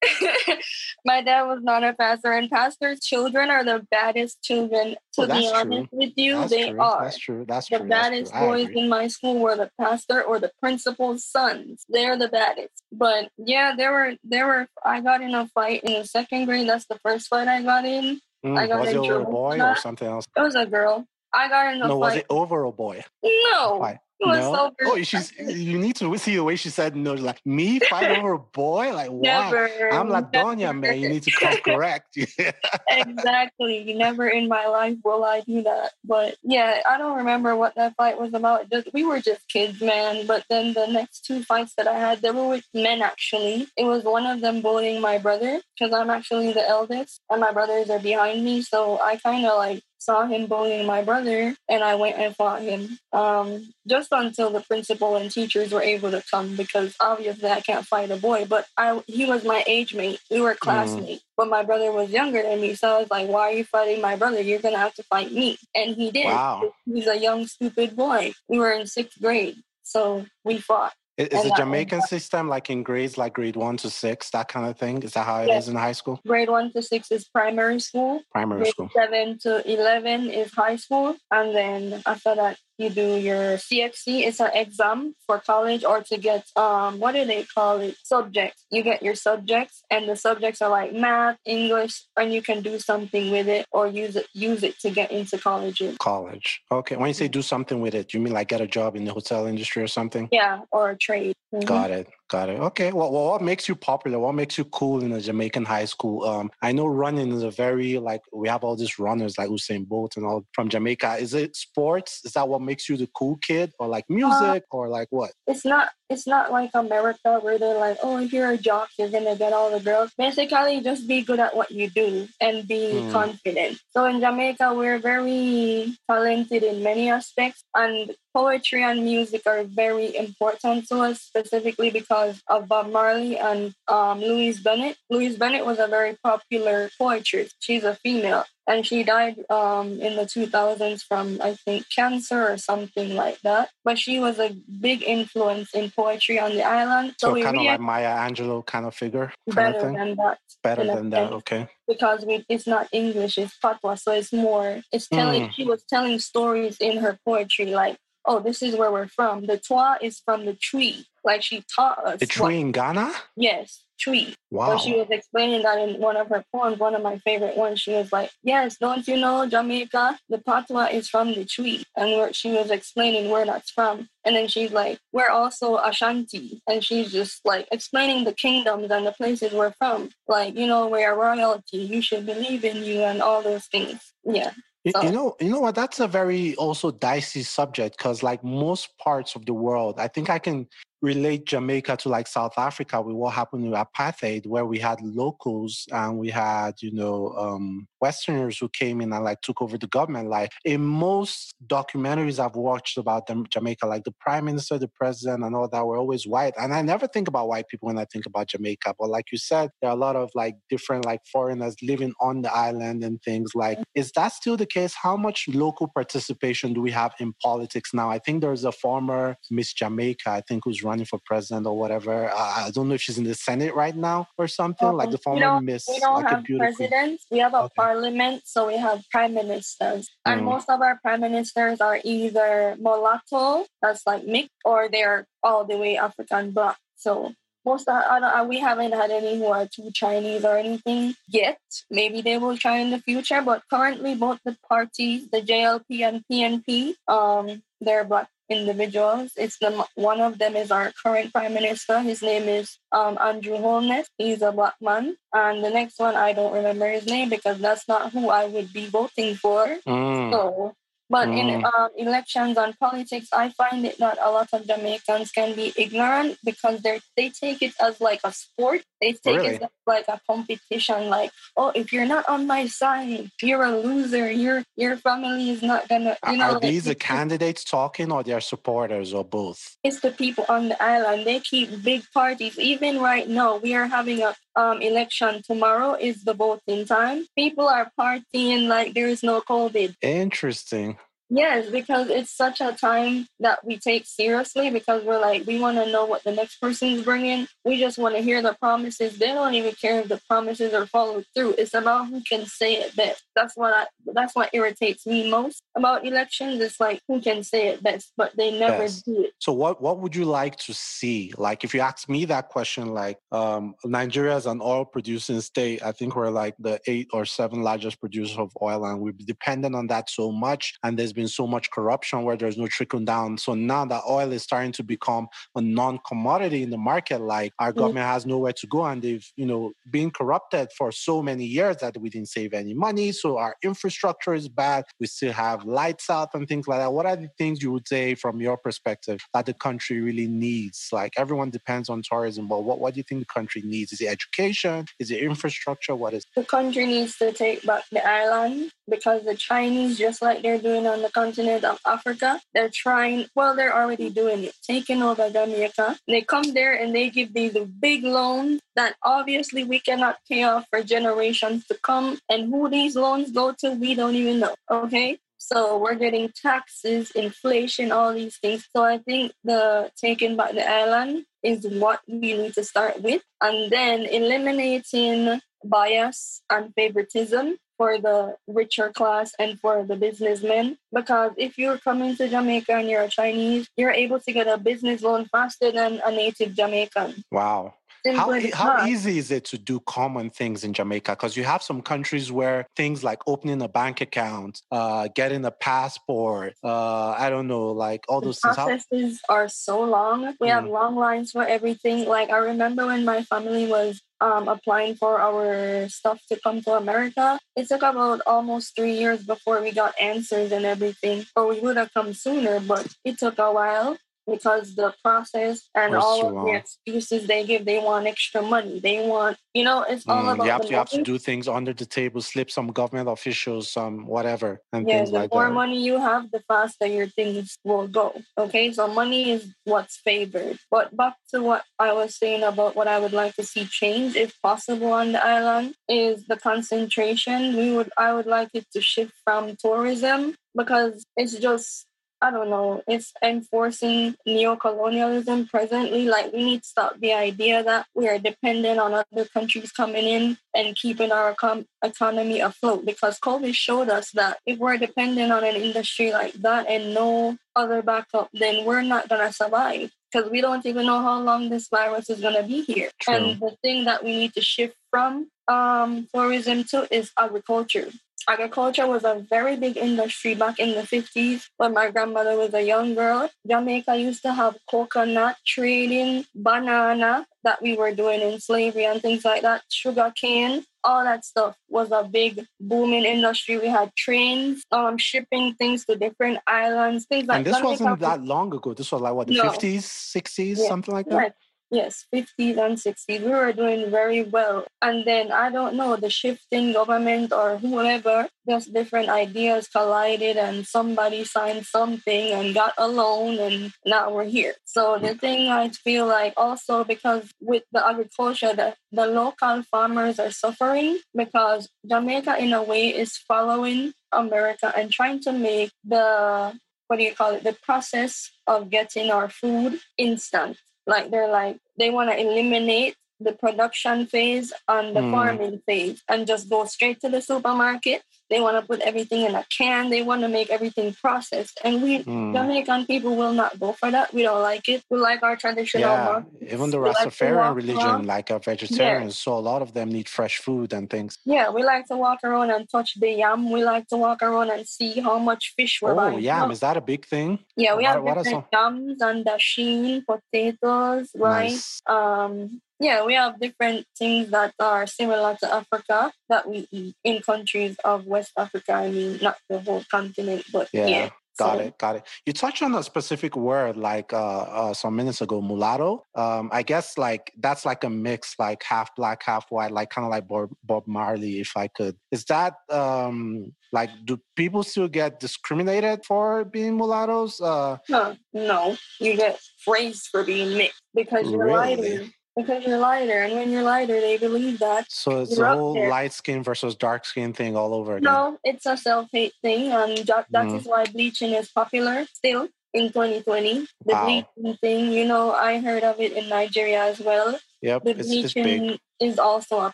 B: my dad was not a pastor, and pastors' children are the baddest children. To oh, be honest true. with you,
A: that's
B: they
A: true.
B: are.
A: That's true. That's
B: the
A: true.
B: baddest
A: true.
B: boys in my school were the pastor or the principal's sons. They're the baddest. But yeah, there were there were. I got in a fight in the second grade. That's the first fight I got in.
A: Mm, I got was it over a boy or something else?
B: It was a girl. I got in a fight.
A: no,
B: fight.
A: was it over a boy?
B: No.
A: No. So oh, she's. You need to see the way she said no. Like me fight over a boy. Like
B: never,
A: wow, I'm La Doña, man. You need to correct.
B: exactly. Never in my life will I do that. But yeah, I don't remember what that fight was about. Just, we were just kids, man. But then the next two fights that I had, they were with men. Actually, it was one of them bullying my brother because I'm actually the eldest, and my brothers are behind me. So I kind of like saw him bullying my brother and I went and fought him. Um, just until the principal and teachers were able to come because obviously I can't fight a boy, but I he was my age mate. We were mm. classmates. Mm. But my brother was younger than me. So I was like, Why are you fighting my brother? You're gonna have to fight me. And he did.
A: Wow.
B: He's a young, stupid boy. We were in sixth grade. So we fought.
A: Is the Jamaican system like in grades, like grade one to six, that kind of thing? Is that how it yes. is in high school?
B: Grade one to six is primary school.
A: Primary
B: grade
A: school.
B: Seven to eleven is high school, and then after that, you do your CXC. It's an exam for college or to get um what do they call it? Subjects. You get your subjects, and the subjects are like math, English, and you can do something with it or use it use it to get into college.
A: College. Okay. When you say do something with it, you mean like get a job in the hotel industry or something?
B: Yeah, or a trade.
A: Mm-hmm. Got it. Got it. Okay. Well, well, what makes you popular? What makes you cool in a Jamaican high school? Um, I know running is a very like we have all these runners like Usain Bolt and all from Jamaica. Is it sports? Is that what makes you the cool kid, or like uh, music, uh, or like what?
B: It's not. It's not like America where they're like, oh, if you're a jock, you're gonna get all the girls. Basically, just be good at what you do and be mm. confident. So in Jamaica, we're very talented in many aspects, and poetry and music are very important to us, specifically because of Bob Marley and um, Louise Bennett. Louise Bennett was a very popular poetry. She's a female, and she died um, in the 2000s from I think cancer or something like that. But she was a big influence in poetry on the island.
A: So, so kind of like Maya Angelou kind of figure.
B: Better of than that.
A: Better than that. Okay.
B: Because we, it's not English, it's patwa so it's more. It's telling. Mm. She was telling stories in her poetry, like oh, this is where we're from. The toa is from the tree. Like she taught us.
A: The tree what, in Ghana?
B: Yes, tree.
A: Wow.
B: So she was explaining that in one of her poems, one of my favorite ones. She was like, Yes, don't you know Jamaica? The patwa is from the tree. And where she was explaining where that's from. And then she's like, We're also Ashanti. And she's just like explaining the kingdoms and the places we're from. Like, you know, we're royalty. You should believe in you and all those things. Yeah.
A: You, you know, you know what? That's a very also dicey subject because, like most parts of the world, I think I can relate Jamaica to like South Africa with what happened with apartheid, where we had locals and we had, you know, um, Westerners who came in and like took over the government. Like in most documentaries I've watched about them, Jamaica, like the prime minister, the president, and all that were always white. And I never think about white people when I think about Jamaica. But like you said, there are a lot of like different like foreigners living on the island and things. Like, is that still the case? How much local participation do we have in politics now? I think there's a former Miss Jamaica, I think, who's running for president or whatever. Uh, I don't know if she's in the Senate right now or something. Um, like the former Miss.
B: We don't
A: like
B: have presidents. We have a okay. parliament, so we have prime ministers, and mm. most of our prime ministers are either mulatto, that's like mixed, or they're all the way African black. So most of, I we haven't had any who are too Chinese or anything yet. Maybe they will try in the future, but currently both the parties, the JLP and PNP, um, they're black individuals. It's the one of them is our current prime minister. His name is um, Andrew Holness. He's a black man, and the next one I don't remember his name because that's not who I would be voting for. Mm. So but mm. in um, elections and politics, I find it that a lot of Jamaicans can be ignorant because they they take it as like a sport. They take really? it as like a competition. Like, oh, if you're not on my side, you're a loser. Your your family is not gonna. You know,
A: are
B: like,
A: these the candidates talking, or their supporters, or both?
B: It's the people on the island. They keep big parties. Even right now, we are having a um, election tomorrow. Is the voting time? People are partying like there is no COVID.
A: Interesting.
B: Yes, because it's such a time that we take seriously because we're like, we want to know what the next person's bringing. We just want to hear the promises. They don't even care if the promises are followed through. It's about who can say it best. That's what I, that's what irritates me most about elections. It's like who can say it best, but they never yes. do it.
A: So what what would you like to see? Like if you ask me that question, like um, Nigeria is an oil producing state. I think we're like the eight or seven largest producers of oil, and we're dependent on that so much. And there's been so much corruption where there's no trickle down. So now that oil is starting to become a non-commodity in the market, like our mm-hmm. government has nowhere to go and they've, you know, been corrupted for so many years that we didn't save any money. So our infrastructure is bad. We still have lights out and things like that. What are the things you would say from your perspective that the country really needs? Like everyone depends on tourism, but what, what do you think the country needs? Is it education? Is it infrastructure? What is
B: the country needs to take back the island because the Chinese, just like they're doing on the continent of Africa, they're trying, well, they're already doing it, taking over Jamaica. They come there and they give these big loans that obviously we cannot pay off for generations to come. And who these loans go to, we don't even know. Okay. So we're getting taxes, inflation, all these things. So I think the taking back the island is what we need to start with. And then eliminating bias and favoritism for the richer class and for the businessmen. Because if you're coming to Jamaica and you're a Chinese, you're able to get a business loan faster than a native Jamaican.
A: Wow. How, how easy is it to do common things in Jamaica? Because you have some countries where things like opening a bank account, uh, getting a passport, uh, I don't know, like all those
B: the processes how- are so long. We mm. have long lines for everything. Like I remember when my family was um, applying for our stuff to come to America. It took about almost three years before we got answers and everything. Or we would have come sooner, but it took a while because the process and all of the excuses they give, they want extra money. They want, you know, it's all mm, about
A: you have,
B: to,
A: you have to do things under the table, slip some government officials, some whatever, and
B: yeah,
A: things
B: the
A: like
B: more
A: that.
B: money you have, the faster your things will go. Okay, so money is what's favored. But back to what I was saying about what I would like to see change, if possible, on the island, is the concentration. We would, I would like it to shift from tourism because it's just I don't know, it's enforcing neocolonialism presently. Like, we need to stop the idea that we are dependent on other countries coming in and keeping our com- economy afloat because COVID showed us that if we're dependent on an industry like that and no other backup, then we're not going to survive because we don't even know how long this virus is going to be here. True. And the thing that we need to shift from um, tourism to is agriculture Agriculture was a very big industry back in the 50s when my grandmother was a young girl. Jamaica used to have coconut trading, banana that we were doing in slavery and things like that, sugar cane, all that stuff was a big booming industry. We had trains, um, shipping things to different islands, things like
A: that. And this wasn't that long ago. This was like what, the no. 50s, 60s, yeah. something like that?
B: Yes, 50s and 60s. We were doing very well. And then I don't know, the shift in government or whoever, just different ideas collided and somebody signed something and got a loan and now we're here. So the mm. thing I feel like also because with the agriculture, the, the local farmers are suffering because Jamaica in a way is following America and trying to make the what do you call it the process of getting our food instant like they're like they want to eliminate the production phase and the mm. farming phase and just go straight to the supermarket they want to put everything in a can. They want to make everything processed. And we mm. Jamaican people will not go for that. We don't like it. We like our traditional.
A: Yeah, even the Rastafarian like religion, around. like a vegetarians, yeah. so a lot of them need fresh food and things.
B: Yeah, we like to walk around and touch the yam. We like to walk around and see how much fish we're
A: oh,
B: buying.
A: yam, is that a big thing?
B: Yeah, we what, have different yams and dasheen, potatoes, rice. Nice. Um, yeah, we have different things that are similar to Africa that we eat in countries of West Africa. I mean, not the whole continent, but yeah. yeah.
A: Got so, it, got it. You touched on a specific word like uh, uh, some minutes ago, mulatto. Um, I guess like that's like a mix, like half black, half white, like kind of like Bob, Bob Marley, if I could. Is that um, like do people still get discriminated for being mulattoes? Uh,
B: no, no, you get praised for being mixed because you're really? Because you're lighter, and when you're lighter, they believe that.
A: So it's a whole light skin versus dark skin thing all over again.
B: No, it's a self hate thing, and that, that mm. is why bleaching is popular still in 2020. The wow. bleaching thing, you know, I heard of it in Nigeria as well.
A: Yep,
B: the bleaching is also a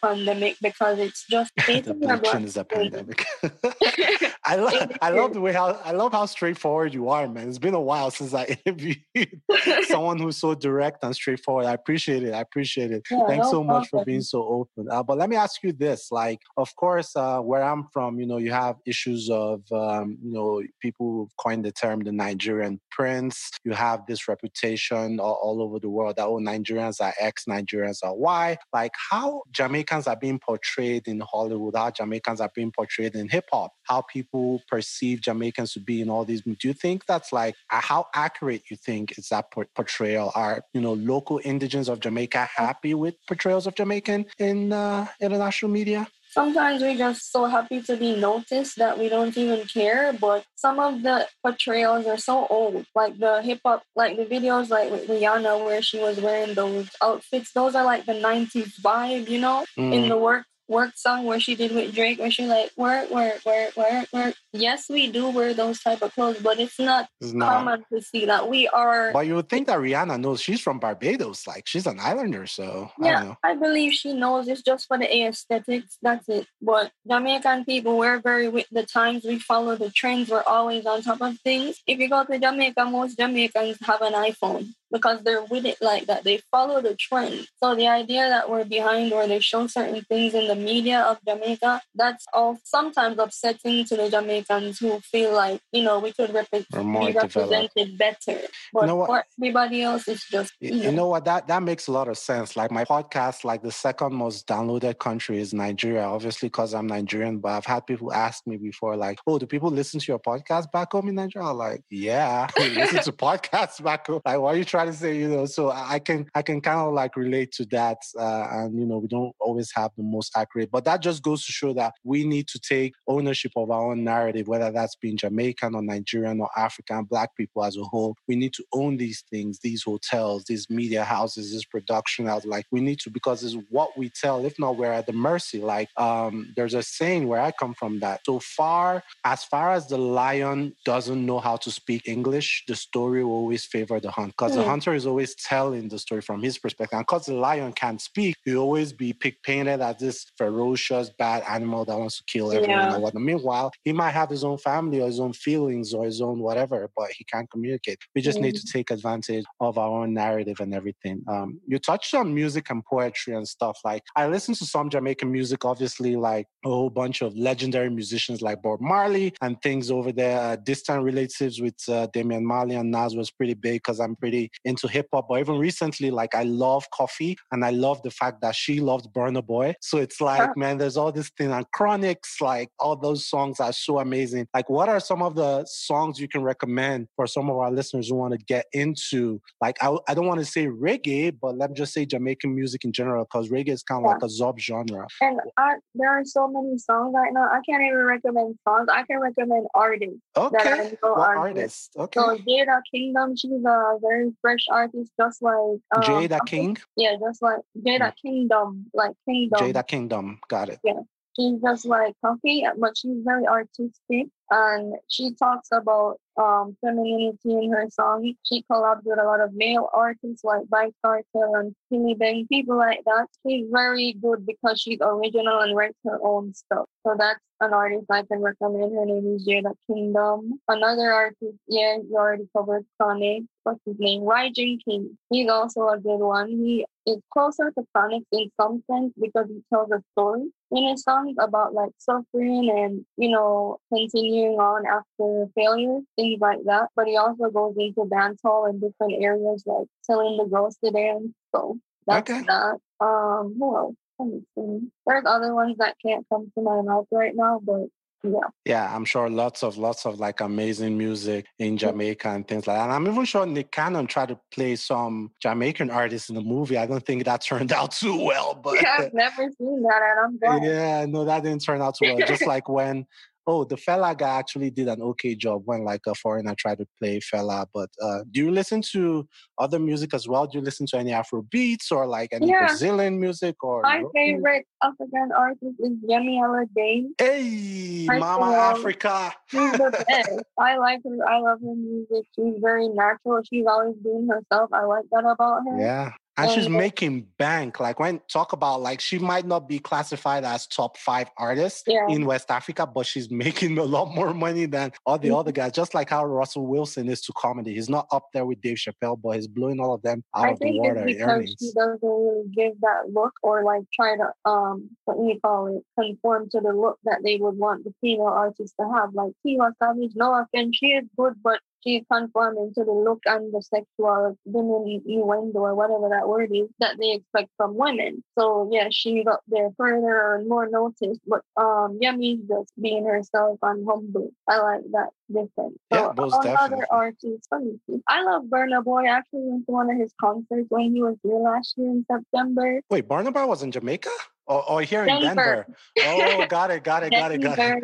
B: pandemic because it's just
A: the bleaching is a pandemic. I love I love the way how I love how straightforward you are, man. It's been a while since I interviewed someone who's so direct and straightforward. I appreciate it. I appreciate it. Yeah, Thanks no so much for being so open. Uh, but let me ask you this: like, of course, uh, where I'm from, you know, you have issues of um, you know people who've coined the term the Nigerian prince. You have this reputation all, all over the world that oh Nigerians are X, Nigerians are Y. Like how Jamaicans are being portrayed in Hollywood, how Jamaicans are being portrayed in hip hop, how people perceive Jamaicans to be in all these. Do you think that's like how accurate you think is that portrayal? Are you know local indigents of Jamaica happy with portrayals of Jamaican in uh, international media?
B: sometimes we're just so happy to be noticed that we don't even care. But some of the portrayals are so old, like the hip hop, like the videos like with Rihanna where she was wearing those outfits. Those are like the '90s vibe, you know, mm. in the work work song where she did with Drake, where she like work, work, work, work, work. Yes, we do wear those type of clothes, but it's not, it's not. common to see that we are.
A: But you would think that Rihanna knows she's from Barbados, like she's an islander, so
B: yeah, I, I believe she knows. It's just for the aesthetics. That's it. But Jamaican people, we're very with the times. We follow the trends. We're always on top of things. If you go to Jamaica, most Jamaicans have an iPhone because they're with it like that. They follow the trend. So the idea that we're behind or they show certain things in the media of Jamaica, that's all sometimes upsetting to the Jamaicans who feel like, you know, we could rep- be represented better. But you know for everybody else, it's just
A: you, you know. know what that that makes a lot of sense. Like my podcast, like the second most downloaded country is Nigeria, obviously because I'm Nigerian, but I've had people ask me before, like, oh, do people listen to your podcast back home in Nigeria? I'm like, yeah, we listen to podcasts back home. Like, why are you trying to say, you know, so I can I can kind of like relate to that, uh, and you know, we don't always have the most accurate, but that just goes to show that we need to take ownership of our own narrative, whether that's being Jamaican or Nigerian or African, Black people as a whole. We need to own these things, these hotels, these media houses, this production house. Like we need to because it's what we tell. If not, we're at the mercy. Like um, there's a saying where I come from that so far as far as the lion doesn't know how to speak English, the story will always favor the hunt because mm. the hmm. Hunter is always telling the story from his perspective. And because the lion can't speak, he'll always be pick painted as this ferocious, bad animal that wants to kill everyone yeah. whatnot. Meanwhile, he might have his own family or his own feelings or his own whatever, but he can't communicate. We just mm. need to take advantage of our own narrative and everything. Um, you touched on music and poetry and stuff. Like I listen to some Jamaican music, obviously, like a whole bunch of legendary musicians like Bob Marley and things over there. Uh, distant relatives with uh, Damian Marley and Nas was pretty big because I'm pretty into hip hop. But even recently, like I love Koffee and I love the fact that she loved Burna Boy. So it's like, man, there's all this thing and Chronixx, like all those songs are so amazing. Like, what are some of the songs you can recommend for some of our listeners who want to get into? Like, I, I don't want to say reggae, but let me just say Jamaican music in general, because reggae is kind of yeah. like a zob genre.
B: And I, there are so many songs right now. I can't even recommend songs. I can recommend artists.
A: Okay. what artists? Okay.
B: So Jada Kingdom, she's a very fresh artist, just like um,
A: Jada King.
B: Yeah, just like Jada mm. Kingdom, like Kingdom.
A: Jada Kingdom, got it.
B: Yeah, she's just like Koffee, but she's very artistic and she talks about um, femininity in her song. She collabs with a lot of male artists like Vybz Kartel and Skillibeng, Bang, people like that. She's very good because she's original and writes her own stuff. So that's an artist I can recommend. Her name is Jada Kingdom. Another artist, yeah, you already covered Chronixx. What's his name? Rygin King. He's also a good one. He is closer to Chronixx in some sense because he tells a story in his songs about like suffering and, you know, continuing on after failure, things like that. But he also goes into dancehall in different areas like telling the girls to dance. So that's okay. that. Um, who else? There's other ones that can't come to my mouth right now, but yeah.
A: Yeah, I'm sure lots of lots of like amazing music in Jamaica and things like that. And I'm even sure Nick Cannon tried to play some Jamaican artists in the movie. I don't think that turned out too well. But
B: yeah, I've never seen that and I'm glad.
A: Yeah, no, that didn't turn out too well. Just like when oh, the Fela guy actually did an okay job when like a foreigner tried to play Fela. But uh, do you listen to other music as well? Do you listen to any Afro beats or like any yeah. Brazilian music or?
B: My favorite African artist is Yemi Alade.
A: Hey, First Mama Africa.
B: She's the best. I like her. I love her music. She's very natural. She's always being herself. I like that about her.
A: Yeah. And she's making bank. Like when talk about like she might not be classified as top five artists
B: Yeah.
A: in West Africa, but she's making a lot more money than all the
B: Mhm.
A: other guys. Just like how Russell Wilson is to comedy. He's not up there with Dave Chappelle, but he's blowing all of them out
B: I
A: of the water
B: it's
A: in
B: because
A: earnings.
B: she doesn't really give that look or like try to um what do you call it conform to the look that they would want the female artist to have. Like Tiwa Savage, no offense, she is good, but she's conforming to the look and the sexual feminine innuendo or whatever that word is that they expect from women. So yeah, she got there further and more noticed. But um Yemi's just being herself and humble. I like that difference.
A: Yeah,
B: So
A: most definitely.
B: other artists, see. I love Burna Boy. I actually went to one of his concerts when he was here last year in September.
A: Wait, Burna Boy was in Jamaica? Or, or here in
B: Denver.
A: Denver? Oh, got it, got it, got it, got it.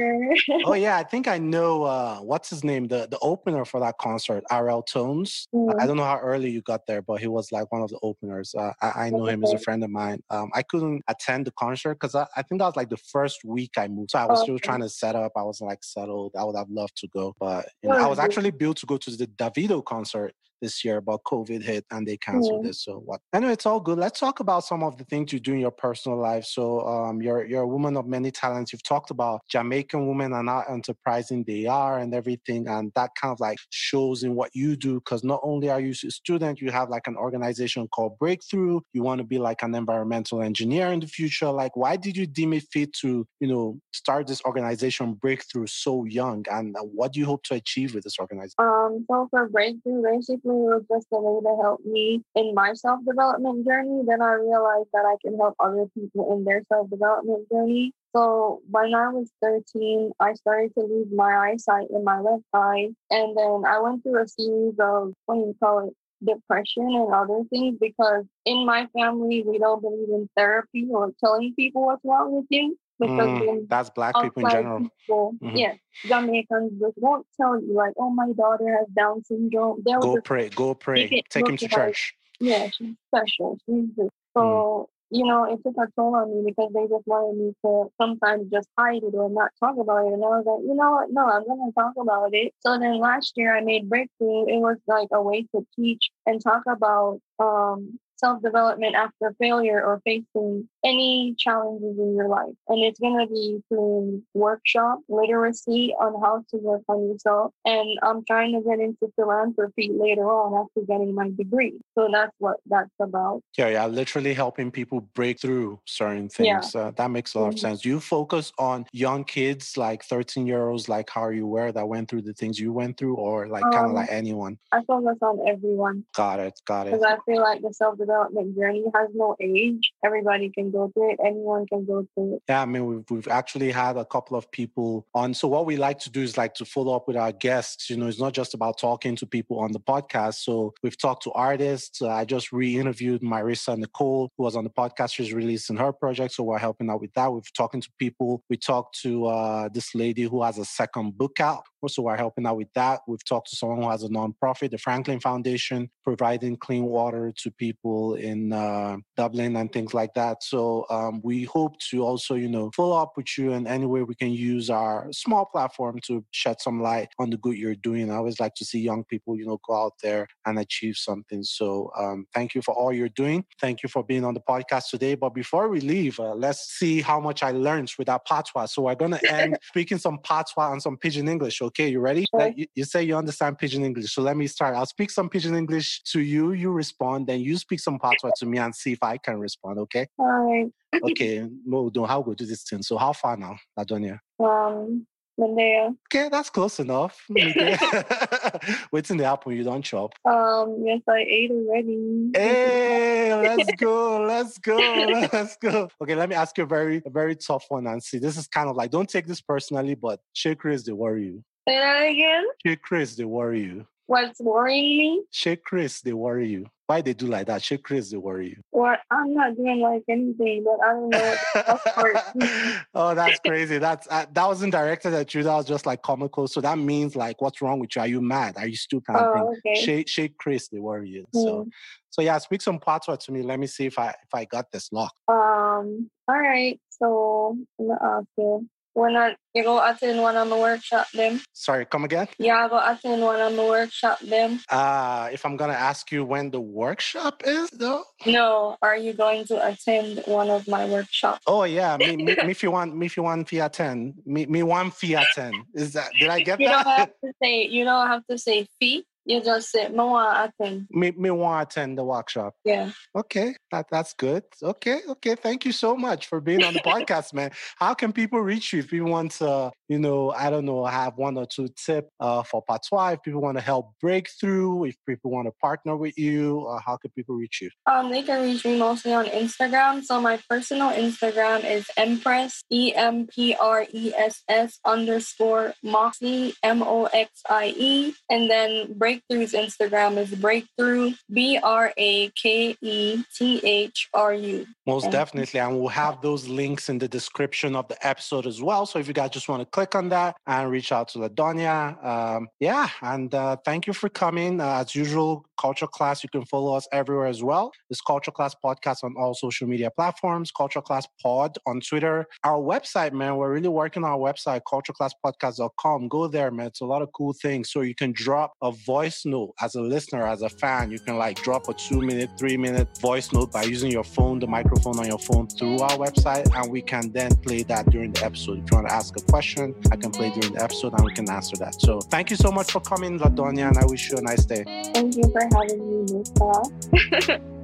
A: Oh yeah, I think I know uh what's his name, the the opener for that concert, RL Tones. I
B: Mm.
A: don't know how early you got there, but he was like one of the openers. Uh, I, I know him as a friend of mine. Um, I couldn't attend the concert because I, I think that was like the first week I moved. So I was still
B: Okay.
A: trying to set up. I was like settled. I would have loved to go, but you know, I
B: Oh,
A: was actually built to go to the Davido concert this year, but COVID hit and they canceled
B: Mm.
A: it. So what? Anyway, it's all good. Let's talk about some of the things you do in your personal life. So um, you're you're a woman of many talents. You've talked about Jamaican women and how enterprising they are and everything, and that kind of like shows in what you do. Because not only are you a student, you have like an organization called Breakthrough. You want to be like an environmental engineer in the future. Like, why did you deem it fit to you know start this organization Breakthrough so young? And uh, what do you hope to achieve with this organization?
B: Um, so for breakthrough, basically was just a way to help me in my self development journey. Then I realized that I can help other people in their self development journey. So when I was 13, I started to lose my eyesight in my left eye. And then I went through a series of, what do you call it, depression and other things because in my family, we don't believe in therapy or telling people what's wrong with you.
A: Mm, that's black people in general.
B: people,
A: Mhm.
B: yes, Jamaicans just won't tell you like, oh, my daughter has Down syndrome. They'll
A: Go pray, go pray. Take him to church.
B: yeah, she's special. She's just so you know, it took a toll on me because they just wanted me to sometimes just hide it or not talk about it. And I was like, you know what? No, I'm gonna talk about it. So then last year I made breakthrough. It was like a way to teach and talk about um self development after failure or facing any challenges in your life. And it's gonna be through workshop literacy on how to work on yourself. And I'm trying to get into philanthropy later on after getting my degree. So that's what that's about.
A: Yeah, yeah, literally helping people break through certain
B: Yeah.
A: things. Uh, that makes a lot of
B: Mhm.
A: sense. You focus on young kids, like 13 year olds, like how you were that went through the things you went through, or like kind of
B: Um,
A: like anyone?
B: I focus on everyone
A: Got it, got it.
B: because I feel like the self development journey has no age. Everybody can go through it. Anyone can go through it.
A: Yeah, I mean, we've, we've actually had a couple of people on. So, what we like to do is like to follow up with our guests. You know, it's not just about talking to people on the podcast. So, we've talked to artists. Uh, I just re interviewed Marissa Nicole, who was on the podcast. She's releasing her project. So, we're helping out with that. We've talking to people. We talked to uh, this lady who has a second book out. So, we're helping out with that. We've talked to someone who has a nonprofit, the Franklin Foundation, providing clean water to people in uh, Dublin and things like that. So um, we hope to also, you know, follow up with you in any way we can use our small platform to shed some light on the good you're doing. I always like to see young people, you know, go out there and achieve something. So um, thank you for all you're doing. Thank you for being on the podcast today. But before we leave, uh, let's see how much I learned with our patois. So we're going to end speaking some patois and some pidgin English. Okay, you ready?
B: Sure.
A: You, you say you understand pidgin English. So let me start. I'll speak some pidgin English to you. You respond. Then you speak some patois to me and see if I can respond. Okay.
B: All right.
A: Okay. No, don't how go do this thing. So how far now, Ladonia?
B: Um.
A: Okay, that's close enough. Waiting the apple, you don't chop.
B: Um, yes, I ate already.
A: Hey, let's go, let's go, let's go. Okay, let me ask you a very, a very tough one, Nancy. This is kind of like, don't take this personally, but Shea Chris, they worry you.
B: Say that again.
A: Shake Chris, they worry you.
B: What's worrying me?
A: Shea Chris, they worry you. Why they do like that? Shake Chris, they worry you.
B: Or I'm not doing like anything, but I don't know. Part.
A: oh, that's crazy. That's uh, that wasn't directed at you. That was just like comical. So that means like, what's wrong with you? Are you mad? Are you stupid? Kind of thing.
B: oh, okay.
A: Shake, shake, Chris, they worry you. So,
B: Hmm.
A: so yeah, speak some patois to me. Let me see if I if I got this locked.
B: Um, all right. So I'm gonna ask When I you go attend one of the workshop them.
A: Sorry, come again?
B: Yeah, I go attend one of the workshop them.
A: Uh, if I'm gonna ask you when the workshop is, though.
B: No, are you going to attend one of my workshops?
A: Oh yeah, me, me, me if you want, me if you want Fiat ten, me me one Fiat ten. Is that? Did I get that?
B: You
A: that?
B: don't have to say you don't have to say fee. You just say no one attend.
A: me me want to attend the workshop.
B: Yeah.
A: Okay, that that's good. Okay, okay. Thank you so much for being on the podcast, man. How can people reach you if people want to, you know, I don't know, have one or two tip uh, for patois? If people want to help breakthrough, if people want to partner with you, uh, how can people reach you?
B: Um, they can reach me mostly on Instagram. So my personal Instagram is Empress E M P R E S S underscore Moxie M O X I E, and then Breakthrough's Instagram is Breakthrough B R A K E T H R U.
A: Most
B: you.
A: definitely. And we'll have those links in the description of the episode as well. So if you guys just want to click on that and reach out to Ladonia, um, yeah. And uh, thank you for coming. Uh, as usual, Culture Class, you can follow us everywhere as well. It's Culture Class Podcast on all social media platforms, Culture Class Pod on Twitter. Our website, man, we're really working on our website, cultureclasspodcast.com. Go there, man. It's a lot of cool things. So you can drop a voice note as a listener, as a fan. You can like drop a two minute, three minute voice note by using your phone, the microphone on your phone through our website. And we can then play that during the episode. If you want to ask a question, I can play during the episode and we can answer that. So thank you so much for coming, Ladonia, and I wish you a nice day.
B: Thank you for having me, Paul.